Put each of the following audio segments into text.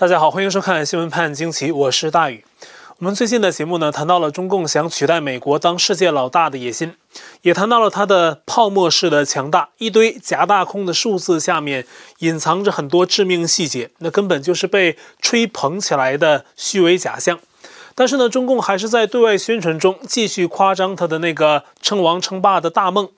大家好，欢迎收看《新闻判惊奇》，我是大宇。我们最近的节目呢，谈到了中共想取代美国当世界老大的野心，也谈到了它的泡沫式的强大。一堆假大空的数字下面隐藏着很多致命细节，那根本就是被吹捧起来的虚伪假象。但是呢，中共还是在对外宣传中继续夸张他的那个称王称霸的大梦，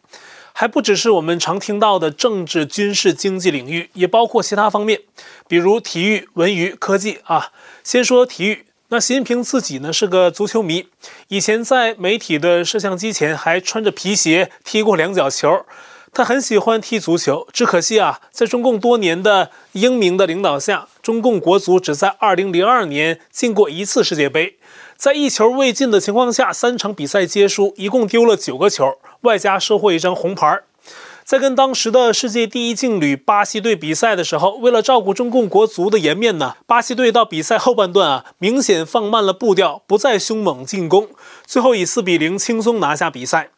还不只是我们常听到的政治、军事、经济领域，也包括其他方面，比如体育、文娱、科技啊。先说体育。那习近平自己呢是个足球迷，以前在媒体的摄像机前还穿着皮鞋踢过两脚球，他很喜欢踢足球。只可惜啊，在中共多年的英明的领导下，中共国足只在2002年进过一次世界杯，在一球未进的情况下，三场比赛皆输，一共丢了九个球，外加收获一张红牌。在跟当时的世界第一劲旅巴西队比赛的时候，为了照顾中共国足的颜面呢，巴西队到比赛后半段啊，明显放慢了步调，不再凶猛进攻，最后以四比零轻松拿下比赛。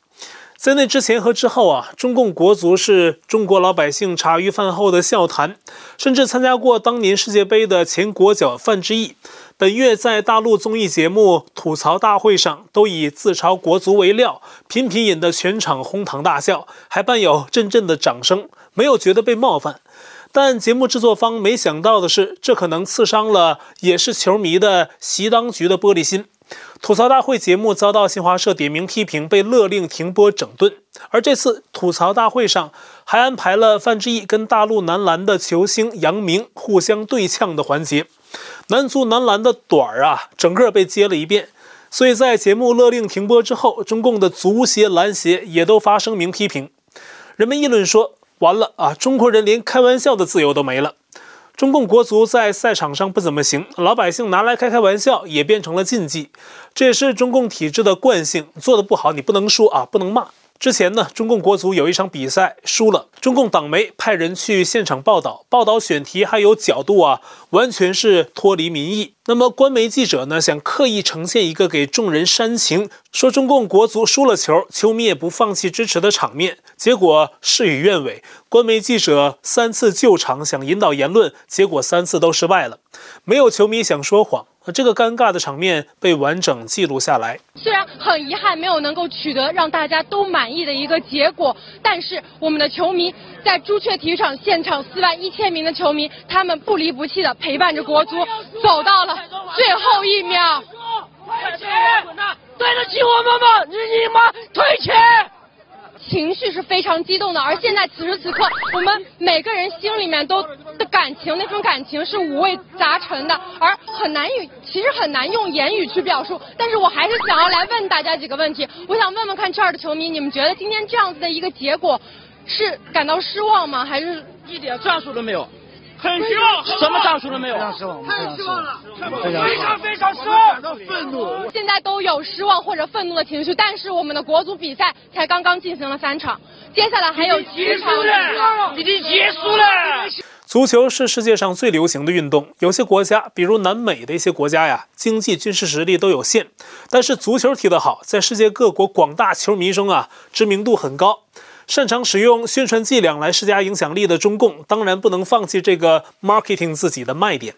在那之前和之后啊，中共国足是中国老百姓茶余饭后的笑谈，甚至参加过当年世界杯的前国脚范志毅。本月在大陆综艺节目吐槽大会上，都以自嘲国足为料，频频引得全场哄堂大笑，还伴有阵阵的掌声，没有觉得被冒犯。但节目制作方没想到的是，这可能刺伤了也是球迷的习当局的玻璃心。吐槽大会节目遭到新华社点名批评，被勒令停播整顿。而这次吐槽大会上还安排了范志毅跟大陆男篮的球星杨明互相对呛的环节。男足男篮的短儿啊，整个被接了一遍，所以在节目勒令停播之后，中共的足协、篮协也都发声明批评。人们议论说：完了啊，中国人连开玩笑的自由都没了。中共国足在赛场上不怎么行，老百姓拿来开开玩笑也变成了禁忌，这也是中共体制的惯性。做的不好，你不能说啊，不能骂。之前呢，中共国足有一场比赛输了，中共党媒派人去现场报道，报道选题还有角度啊，完全是脱离民意。那么官媒记者呢，想刻意呈现一个给众人煽情，说中共国足输了球，球迷也不放弃支持的场面，结果事与愿违。官媒记者三次救场，想引导言论，结果三次都失败了。没有球迷想说谎。这个尴尬的场面被完整记录下来。虽然很遗憾没有能够取得让大家都满意的一个结果，但是我们的球迷在朱雀体育场现场四万一千名的球迷，他们不离不弃的陪伴着国足走到了最后一秒。退钱，对得起我们吗？你你妈，退钱！情绪是非常激动的，而现在此时此刻，我们每个人心里面都的感情，那份感情是五味杂陈的，而很难以，其实很难用言语去表述。但是我还是想要来问大家几个问题，我想问问看这儿的球迷，你们觉得今天这样子的一个结果，是感到失望吗？还是一点战术都没有？很失望，什么战术都没有？非常失望，太失望了，非常非常失望，感到愤怒。现在都有失望或者愤怒的情绪，但是我们的国足比赛才刚刚进行了三场，接下来还有几场已经结束了。足球是世界上最流行的运动，有些国家，比如南美的一些国家呀，经济、军事实力都有限，但是足球踢得好，在世界各国广大球迷中啊，知名度很高。擅长使用宣传伎俩来施加影响力的中共，当然不能放弃这个 marketing 自己的卖点。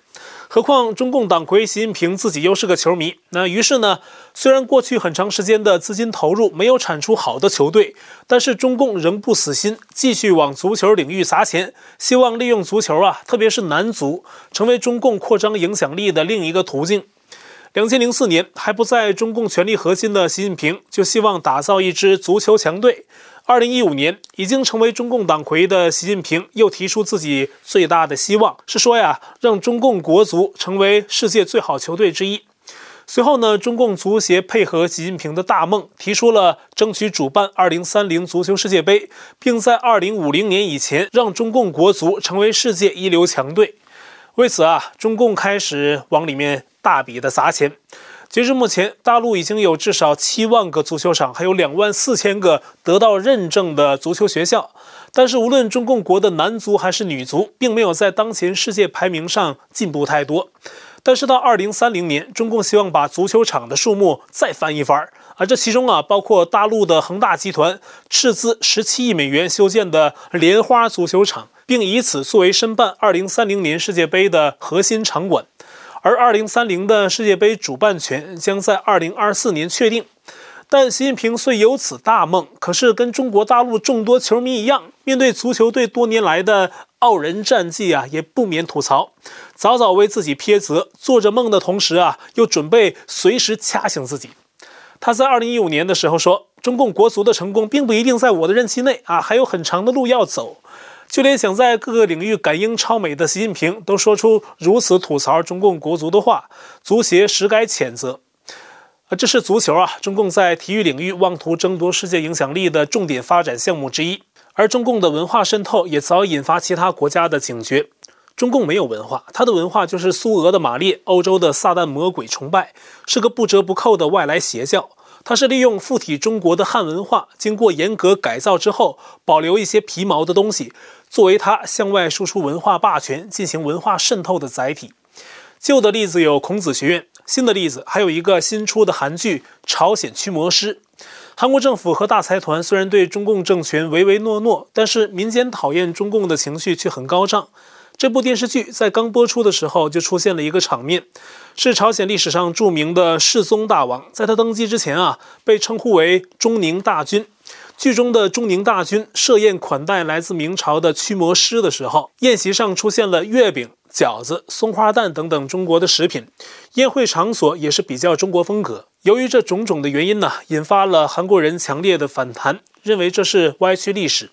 何况中共党魁习近平自己又是个球迷，那于是呢，虽然过去很长时间的资金投入没有产出好的球队，但是中共仍不死心，继续往足球领域砸钱，希望利用足球啊，特别是男足，成为中共扩张影响力的另一个途径。两千零四年还不在中共权力核心的习近平，就希望打造一支足球强队。二零一五年，已经成为中共党魁的习近平又提出自己最大的希望，是说呀，让中共国足成为世界最好球队之一。随后呢，中共足协配合习近平的大梦，提出了争取主办二零三零足球世界杯，并在二零五零年以前让中共国足成为世界一流强队。为此啊，中共开始往里面大笔的砸钱。截至目前，大陆已经有至少七万个足球场，还有两万四千个得到认证的足球学校。但是，无论中共国的男足还是女足，并没有在当前世界排名上进步太多。但是到二零三零年，中共希望把足球场的数目再翻一番，而这其中啊，包括大陆的恒大集团斥资十七亿美元修建的莲花足球场，并以此作为申办二零三零年世界杯的核心场馆。而2030的世界杯主办权将在2024年确定。但习近平虽有此大梦，可是跟中国大陆众多球迷一样，面对足球队多年来的傲人战绩啊，也不免吐槽，早早为自己撇责，做着梦的同时啊，又准备随时掐醒自己。他在2015年的时候说：“中共国足的成功并不一定在我的任期内啊，还有很长的路要走。”就连想在各个领域赶英超美的习近平，都说出如此吐槽中共国足的话，足协实该谴责。啊，这是足球啊！中共在体育领域妄图争夺世界影响力的重点发展项目之一，而中共的文化渗透也早引发其他国家的警觉。中共没有文化，它的文化就是苏俄的马列，欧洲的撒旦魔鬼崇拜，是个不折不扣的外来邪教。它是利用附体中国的汉文化，经过严格改造之后，保留一些皮毛的东西，作为它向外输出文化霸权、进行文化渗透的载体。旧的例子有孔子学院。新的例子还有一个新出的韩剧《朝鲜驱魔师》。韩国政府和大财团虽然对中共政权唯唯诺诺，但是民间讨厌中共的情绪却很高涨。这部电视剧在刚播出的时候就出现了一个场面，是朝鲜历史上著名的世宗大王，在他登基之前啊，被称呼为中宁大君。剧中的中宁大军设宴款待来自明朝的驱魔师的时候，宴席上出现了月饼。饺子、松花蛋等等中国的食品，宴会场所也是比较中国风格。由于这种种的原因呢，引发了韩国人强烈的反弹，认为这是歪曲历史。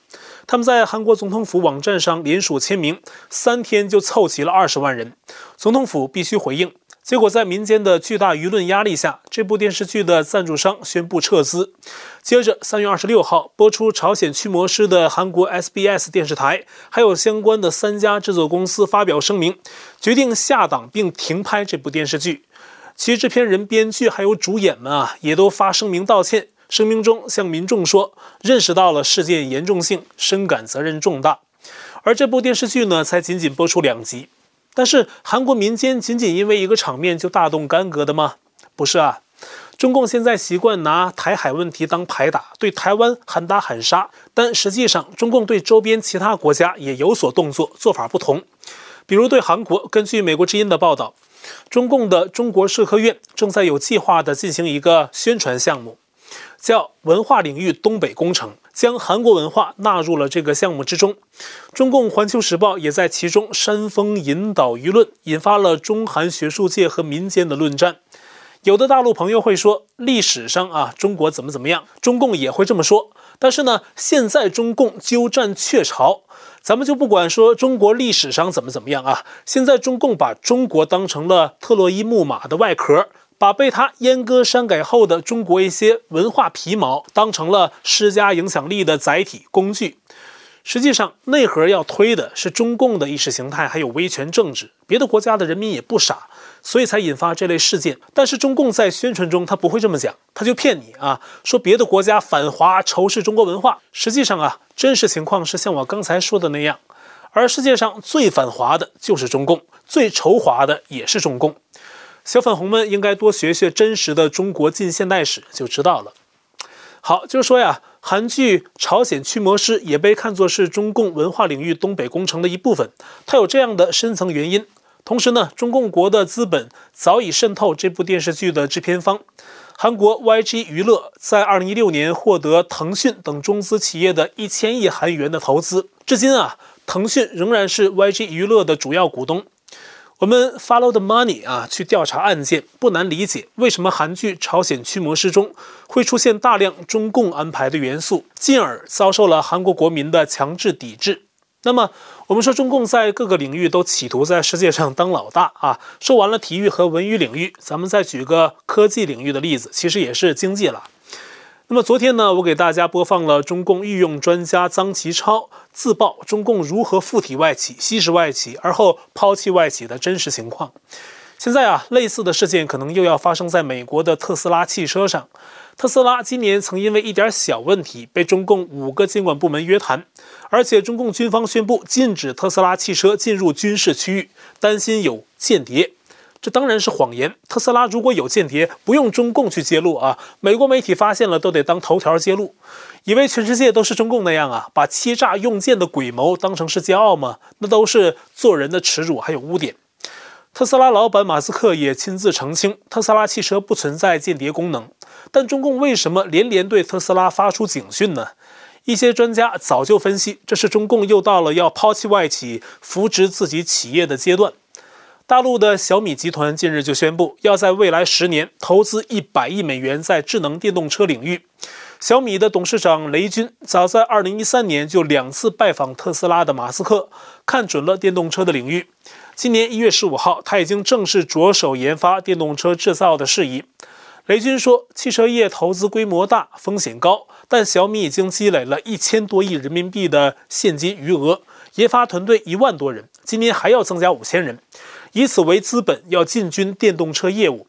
他们在韩国总统府网站上联署签名，三天就凑齐了二十万人，总统府必须回应。结果，在民间的巨大舆论压力下，这部电视剧的赞助商宣布撤资。接着，三月二十六号播出《朝鲜驱魔师》的韩国 SBS 电视台，还有相关的三家制作公司发表声明，决定下档并停拍这部电视剧。其制片人、编剧还有主演们啊，也都发声明道歉。声明中向民众说，认识到了事件严重性，深感责任重大。而这部电视剧呢，才仅仅播出两集。但是韩国民间仅仅因为一个场面就大动干戈的吗？不是啊，中共现在习惯拿台海问题当牌打，对台湾喊打喊杀。但实际上，中共对周边其他国家也有所动作，做法不同。比如对韩国，根据美国之音的报道，中共的中国社科院正在有计划地进行一个宣传项目。叫文化领域东北工程，将韩国文化纳入了这个项目之中。中共环球时报也在其中煽风引导舆论，引发了中韩学术界和民间的论战。有的大陆朋友会说，历史上啊，中国怎么怎么样，中共也会这么说。但是呢，现在中共鸠占鹊巢，咱们就不管说中国历史上怎么怎么样啊，现在中共把中国当成了特洛伊木马的外壳。把被他阉割删改后的中国一些文化皮毛当成了施加影响力的载体工具，实际上内核要推的是中共的意识形态，还有威权政治。别的国家的人民也不傻，所以才引发这类事件。但是中共在宣传中他不会这么讲，他就骗你啊，说别的国家反华仇视中国文化。实际上啊，真实情况是像我刚才说的那样，而世界上最反华的就是中共，最仇华的也是中共。小粉红们应该多学学真实的中国近现代史，就知道了。好，就是说呀，韩剧《朝鲜驱魔师》也被看作是中共文化领域东北工程的一部分，它有这样的深层原因。同时呢，中共国的资本早已渗透这部电视剧的制片方，韩国 YG 娱乐在2016年获得腾讯等中资企业的一千亿韩元的投资，至今啊，腾讯仍然是 YG 娱乐的主要股东。我们 follow the money 啊，去调查案件，不难理解为什么韩剧《朝鲜驱魔师》中会出现大量中共安排的元素，进而遭受了韩国国民的强制抵制。那么，我们说中共在各个领域都企图在世界上当老大啊。说完了体育和文娱领域，咱们再举个科技领域的例子，其实也是经济了。那么昨天呢，我给大家播放了中共御用专家臧奇超自曝中共如何附体外企、吸食外企，而后抛弃外企的真实情况。现在啊，类似的事件可能又要发生在美国的特斯拉汽车上。特斯拉今年曾因为一点小问题被中共五个监管部门约谈，而且中共军方宣布禁止特斯拉汽车进入军事区域，担心有间谍。这当然是谎言。特斯拉如果有间谍，不用中共去揭露啊，美国媒体发现了都得当头条揭露，以为全世界都是中共那样啊，把欺诈用剑的诡谋当成是骄傲吗？那都是做人的耻辱，还有污点。特斯拉老板马斯克也亲自澄清，特斯拉汽车不存在间谍功能。但中共为什么连连对特斯拉发出警讯呢？一些专家早就分析，这是中共又到了要抛弃外企、扶植自己企业的阶段。大陆的小米集团近日就宣布，要在未来十年投资一百亿美元在智能电动车领域。小米的董事长雷军早在二零一三年就两次拜访特斯拉的马斯克，看准了电动车的领域。今年一月十五号，他已经正式着手研发电动车制造的事宜。雷军说：“汽车业投资规模大，风险高，但小米已经积累了一千多亿人民币的现金余额，研发团队一万多人，今年还要增加五千人，以此为资本，要进军电动车业务。”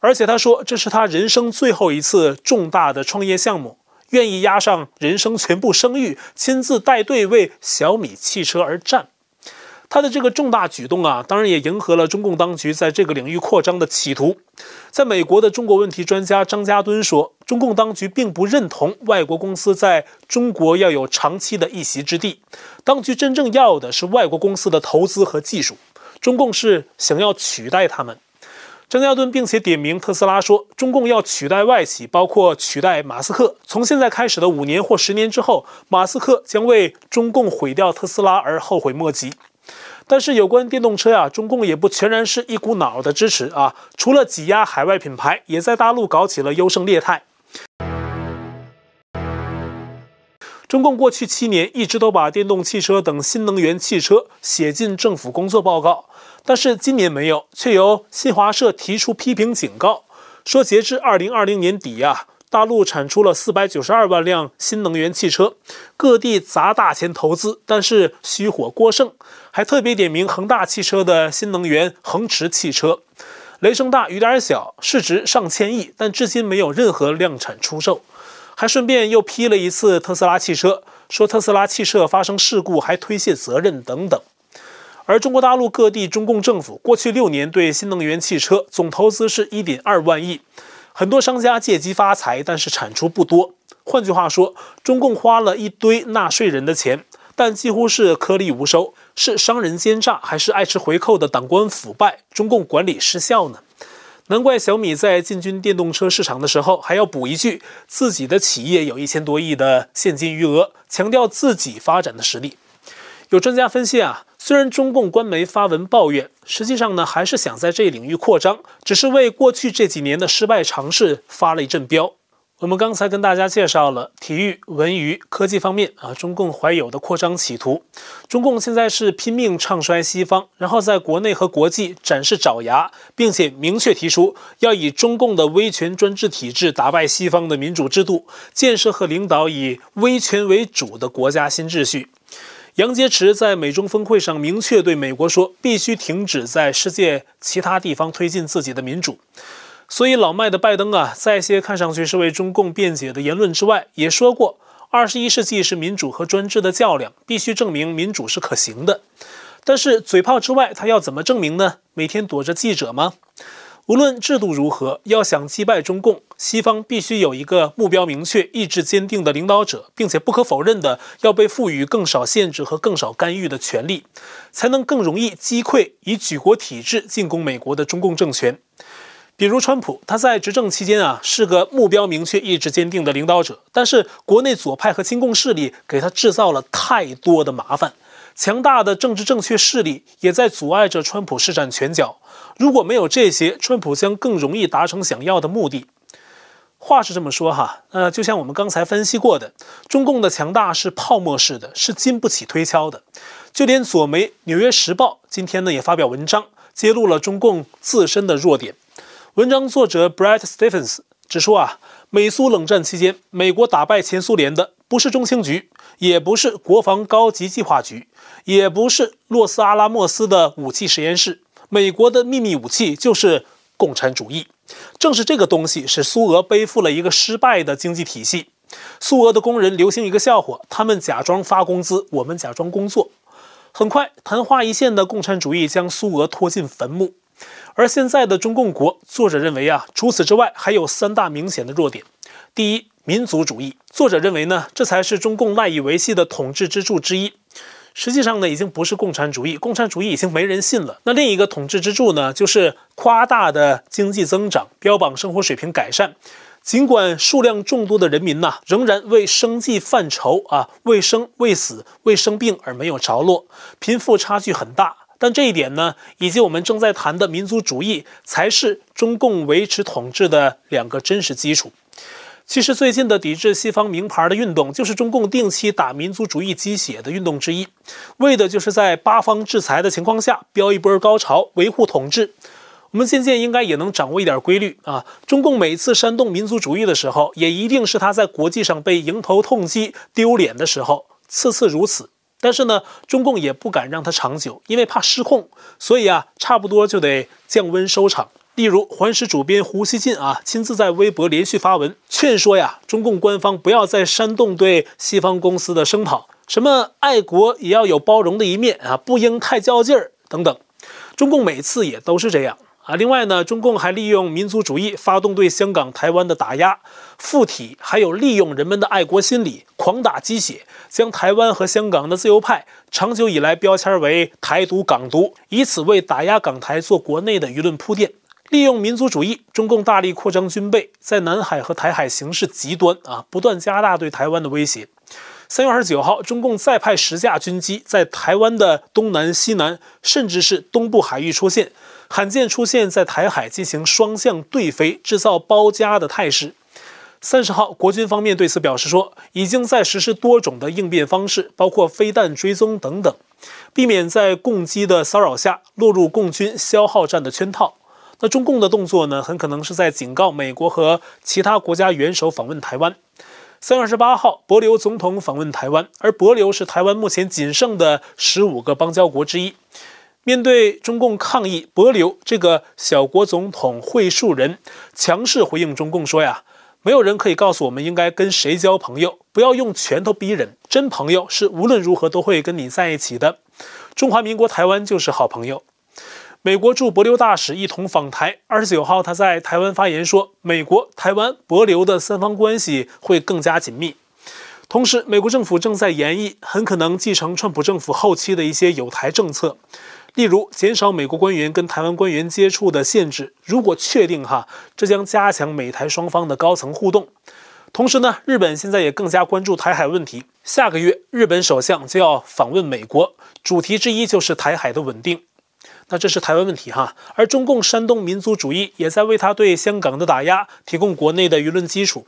而且他说，这是他人生最后一次重大的创业项目，愿意押上人生全部声誉，亲自带队为小米汽车而战。他的这个重大举动啊，当然也迎合了中共当局在这个领域扩张的企图。在美国的中国问题专家张家敦说，中共当局并不认同外国公司在中国要有长期的一席之地，当局真正要的是外国公司的投资和技术，中共是想要取代他们。张家敦并且点名特斯拉说，中共要取代外企，包括取代马斯克。从现在开始的五年或十年之后，马斯克将为中共毁掉特斯拉而后悔莫及。但是有关电动车啊，中共也不全然是一股脑的支持啊，除了挤压海外品牌，也在大陆搞起了优胜劣汰。中共过去七年一直都把电动汽车等新能源汽车写进政府工作报告。但是今年没有，却由新华社提出批评警告，说截至二零二零年底呀、大陆产出了四百九十二万辆新能源汽车，各地砸大钱投资，但是虚火过剩，还特别点名恒大汽车的新能源恒驰汽车，雷声大雨点小，市值上千亿，但至今没有任何量产出售，还顺便又批了一次特斯拉汽车，说特斯拉汽车发生事故还推卸责任等等。而中国大陆各地中共政府过去六年对新能源汽车总投资是一点二万亿，很多商家借机发财，但是产出不多。换句话说，中共花了一堆纳税人的钱，但几乎是颗粒无收。是商人奸诈，还是爱吃回扣的党官腐败？中共管理失效呢？难怪小米在进军电动车市场的时候还要补一句：自己的企业有一千多亿的现金余额，强调自己发展的实力。有专家分析啊。虽然中共官媒发文抱怨，实际上呢还是想在这一领域扩张，只是为过去这几年的失败尝试发了一阵标。我们刚才跟大家介绍了体育、文娱、科技方面啊，中共怀有的扩张企图。中共现在是拼命唱衰西方，然后在国内和国际展示爪牙，并且明确提出要以中共的威权专制体制打败西方的民主制度，建设和领导以威权为主的国家新秩序。杨洁篪在美中峰会上明确对美国说，必须停止在世界其他地方推进自己的民主。所以老迈的拜登啊，在一些看上去是为中共辩解的言论之外，也说过，二十一世纪是民主和专制的较量，必须证明民主是可行的。但是嘴炮之外，他要怎么证明呢？每天躲着记者吗？无论制度如何，要想击败中共，西方必须有一个目标明确、意志坚定的领导者，并且不可否认的要被赋予更少限制和更少干预的权利，才能更容易击溃以举国体制进攻美国的中共政权。比如川普，他在执政期间啊是个目标明确、意志坚定的领导者，但是国内左派和亲共势力给他制造了太多的麻烦。强大的政治正确势力也在阻碍着川普施展拳脚。如果没有这些，川普将更容易达成想要的目的。话是这么说哈，呃，就像我们刚才分析过的，中共的强大是泡沫式的，是经不起推敲的。就连左媒《纽约时报》今天呢也发表文章，揭露了中共自身的弱点。文章作者 Brett Stephens 指出啊，美苏冷战期间，美国打败前苏联的不是中情局。也不是国防高级计划局，也不是洛斯阿拉莫斯的武器实验室，美国的秘密武器就是共产主义。正是这个东西使苏俄背负了一个失败的经济体系。苏俄的工人流行一个笑话，他们假装发工资，我们假装工作。很快，昙花一现的共产主义将苏俄拖进坟墓。而现在的中共国，作者认为啊，除此之外还有三大明显的弱点。第一，民族主义。作者认为呢，这才是中共赖以维系的统治支柱之一。实际上呢，已经不是共产主义，共产主义已经没人信了。那另一个统治支柱呢，就是夸大的经济增长，标榜生活水平改善。尽管数量众多的人民呐，仍然为生计犯愁啊，为生为死为生病而没有着落，贫富差距很大。但这一点呢，以及我们正在谈的民族主义，才是中共维持统治的两个真实基础。其实最近的抵制西方名牌的运动，就是中共定期打民族主义鸡血的运动之一，为的就是在八方制裁的情况下飙一波高潮，维护统治。我们渐渐应该也能掌握一点规律啊！中共每次煽动民族主义的时候，也一定是他在国际上被迎头痛击、丢脸的时候，次次如此。但是呢，中共也不敢让它长久，因为怕失控，所以啊，差不多就得降温收场。例如，环时主编胡锡进啊，亲自在微博连续发文劝说呀，中共官方不要再煽动对西方公司的声讨，什么爱国也要有包容的一面啊，不应太较劲儿等等。中共每次也都是这样。啊，另外呢，中共还利用民族主义发动对香港、台湾的打压、附体，还有利用人们的爱国心理，狂打鸡血，将台湾和香港的自由派长久以来标签为台独、港独，以此为打压港台做国内的舆论铺垫。利用民族主义，中共大力扩张军备，在南海和台海形势极端啊，不断加大对台湾的威胁。三月二十九号，中共再派十架军机在台湾的东南、西南，甚至是东部海域出现。罕见出现在台海进行双向对飞，制造包夹的态势。三十号，国军方面对此表示说，已经在实施多种的应变方式，包括飞弹追踪等等，避免在共机的骚扰下落入共军消耗战的圈套。那中共的动作呢，很可能是在警告美国和其他国家元首访问台湾。三月二十八号，帛琉总统访问台湾，而帛琉是台湾目前仅剩的十五个邦交国之一。面对中共抗议，帛琉这个小国总统惠恕仁强势回应中共说呀：“没有人可以告诉我们应该跟谁交朋友，不要用拳头逼人。真朋友是无论如何都会跟你在一起的。中华民国台湾就是好朋友。”美国驻帛琉大使一同访台。二十九号，他在台湾发言说：“美国、台湾、帛琉的三方关系会更加紧密。”同时，美国政府正在研议，很可能继承川普政府后期的一些有台政策。例如，减少美国官员跟台湾官员接触的限制。如果确定哈，这将加强美台双方的高层互动。同时呢，日本现在也更加关注台海问题。下个月，日本首相就要访问美国，主题之一就是台海的稳定。那这是台湾问题哈，而中共煽动民族主义，也在为他对香港的打压提供国内的舆论基础。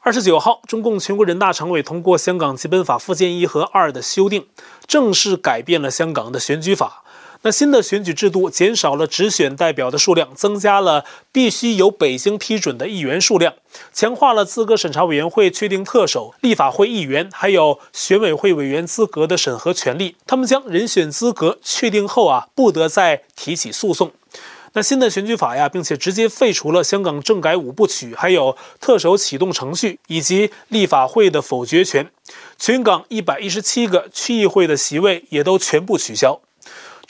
二十九号，中共全国人大常委通过香港基本法附件一和二的修订，正式改变了香港的选举法。那新的选举制度减少了直选代表的数量，增加了必须由北京批准的议员数量，强化了资格审查委员会确定特首、立法会议员还有选委会委员资格的审核权利。他们将人选资格确定后啊，不得再提起诉讼。那新的选举法呀，并且直接废除了香港政改五部曲，还有特首启动程序以及立法会的否决权。全港一百一十七个区议会的席位也都全部取消。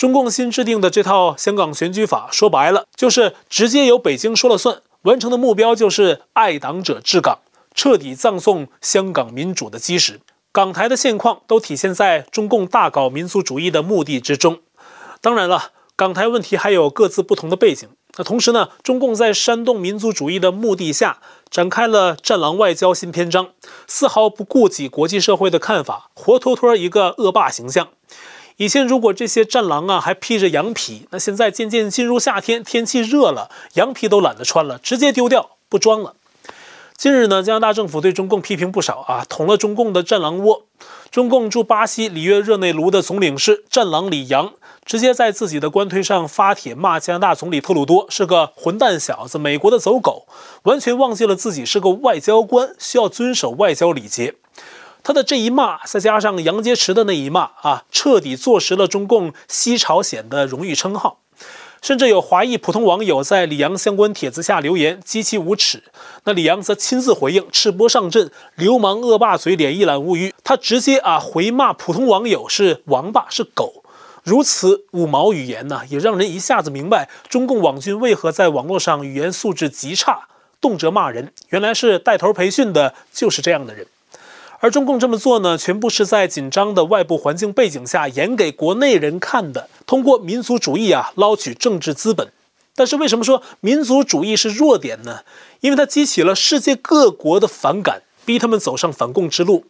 中共新制定的这套香港选举法，说白了就是直接由北京说了算，完成的目标就是爱党者治港，彻底葬送香港民主的基石。港台的现况都体现在中共大搞民族主义的目的之中。当然了，港台问题还有各自不同的背景。那同时呢，中共在煽动民族主义的目的下，展开了战狼外交新篇章，丝毫不顾及国际社会的看法，活脱脱一个恶霸形象。以前如果这些战狼啊还披着羊皮，那现在渐渐进入夏天，天气热了，羊皮都懒得穿了，直接丢掉，不装了。近日呢，加拿大政府对中共批评不少啊，捅了中共的战狼窝。中共驻巴西里约热内卢的总领事战狼李阳，直接在自己的官推上发帖骂加拿大总理特鲁多是个混蛋小子，美国的走狗，完全忘记了自己是个外交官，需要遵守外交礼节。他的这一骂，再加上杨洁篪的那一骂啊，彻底坐实了中共西朝鲜的荣誉称号。甚至有华裔普通网友在李阳相关帖子下留言，极其无耻。那李阳则亲自回应，赤膊上阵，流氓恶霸嘴脸一览无余。他直接啊回骂普通网友是王八是狗，如此五毛语言呢，也让人一下子明白中共网军为何在网络上语言素质极差，动辄骂人。原来是带头培训的，就是这样的人。而中共这么做呢，全部是在紧张的外部环境背景下演给国内人看的，通过民族主义啊捞取政治资本。但是为什么说民族主义是弱点呢？因为它激起了世界各国的反感，逼他们走上反共之路。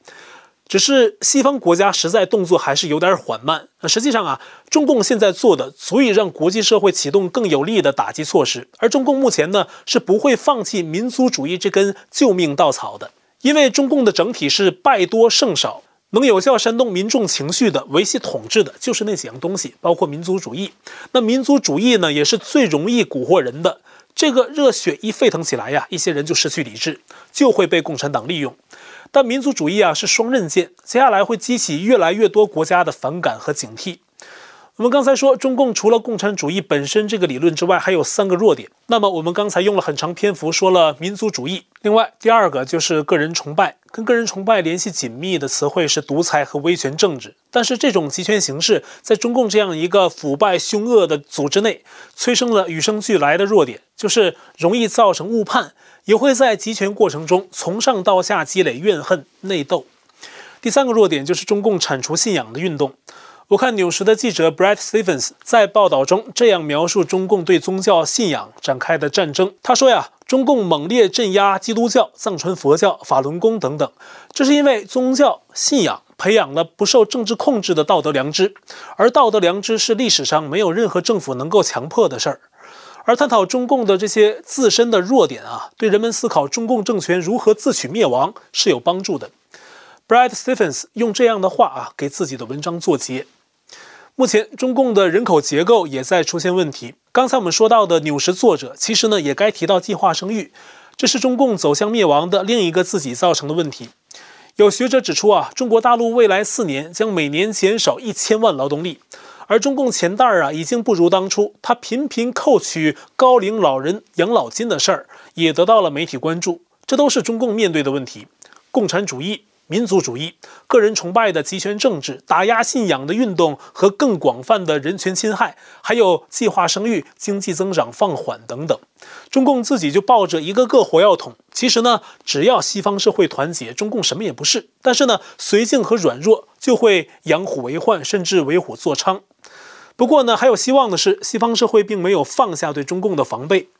只是西方国家实在动作还是有点缓慢。那实际上啊，中共现在做的足以让国际社会启动更有力的打击措施。而中共目前呢，是不会放弃民族主义这根救命稻草的，因为中共的整体是败多胜少，能有效煽动民众情绪的、维系统治的，就是那几样东西，包括民族主义。那民族主义呢，也是最容易蛊惑人的。这个热血一沸腾起来呀，一些人就失去理智，就会被共产党利用。但民族主义啊是双刃剑，接下来会激起越来越多国家的反感和警惕。我们刚才说，中共除了共产主义本身这个理论之外，还有三个弱点。那么我们刚才用了很长篇幅说了民族主义，另外第二个就是个人崇拜，跟个人崇拜联系紧密的词汇是独裁和威权政治。但是这种集权形式在中共这样一个腐败凶恶的组织内，催生了与生俱来的弱点，就是容易造成误判。也会在集权过程中从上到下积累怨恨、内斗。第三个弱点就是中共铲除信仰的运动。我看纽时的记者 Bret Stephens 在报道中这样描述中共对宗教信仰展开的战争。他说呀，中共猛烈镇压基督教、藏传佛教、法轮功等等，这是因为宗教信仰培养了不受政治控制的道德良知，而道德良知是历史上没有任何政府能够强迫的事儿。而探讨中共的这些自身的弱点啊，对人们思考中共政权如何自取灭亡是有帮助的。Bret Stephens 用这样的话啊，给自己的文章作结。目前中共的人口结构也在出现问题。刚才我们说到的纽时作者，其实呢也该提到计划生育，这是中共走向灭亡的另一个自己造成的问题。有学者指出啊，中国大陆未来四年将每年减少一千万劳动力。而中共钱袋儿啊，已经不如当初。他频频扣取高龄老人养老金的事儿，也得到了媒体关注。这都是中共面对的问题：共产主义、民族主义、个人崇拜的集权政治、打压信仰的运动和更广泛的人权侵害，还有计划生育、经济增长放缓等等。中共自己就抱着一个个火药桶。其实呢，只要西方社会团结，中共什么也不是。但是呢，绥靖和软弱就会养虎为患，甚至为虎作伥。不过呢，还有希望的是，西方社会并没有放下对中共的防备。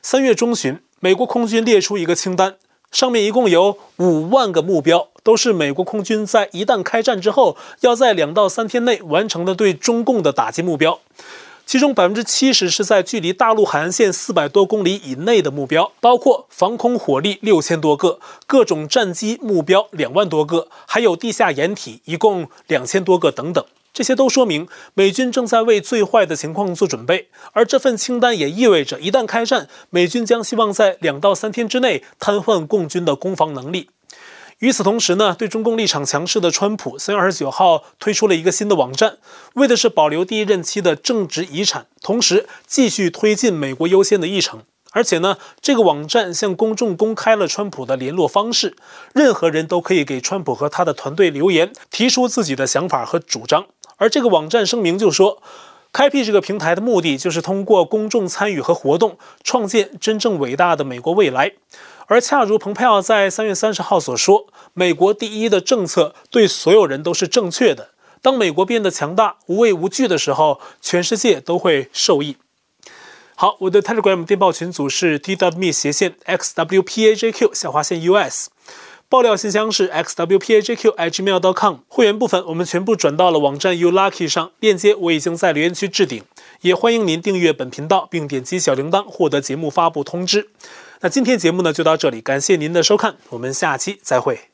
三月中旬，美国空军列出一个清单，上面一共有五万个目标，都是美国空军在一旦开战之后，要在两到三天内完成的对中共的打击目标。其中百分之七十是在距离大陆海岸线四百多公里以内的目标，包括防空火力六千多个，各种战机目标两万多个，还有地下掩体一共两千多个等等。这些都说明美军正在为最坏的情况做准备，而这份清单也意味着，一旦开战，美军将希望在两到三天之内瘫痪共军的攻防能力。与此同时呢，对中共立场强势的川普三月二十九号推出了一个新的网站，为的是保留第一任期的政治遗产，同时继续推进美国优先的议程。而且呢，这个网站向公众公开了川普的联络方式，任何人都可以给川普和他的团队留言，提出自己的想法和主张。而这个网站声明就说，开辟这个平台的目的就是通过公众参与和活动，创建真正伟大的美国未来。而恰如蓬佩奥在三月三十号所说，美国第一的政策对所有人都是正确的。当美国变得强大、无畏无惧的时候，全世界都会受益。好，我的 Telegram 电报群组是 t.me 斜线 xwpajq 下划线 us。爆料信箱是 xwpajq@gmail.com，会员部分我们全部转到了网站 U Lucky 上，链接我已经在留言区置顶，也欢迎您订阅本频道并点击小铃铛获得节目发布通知。那今天节目呢就到这里，感谢您的收看，我们下期再会。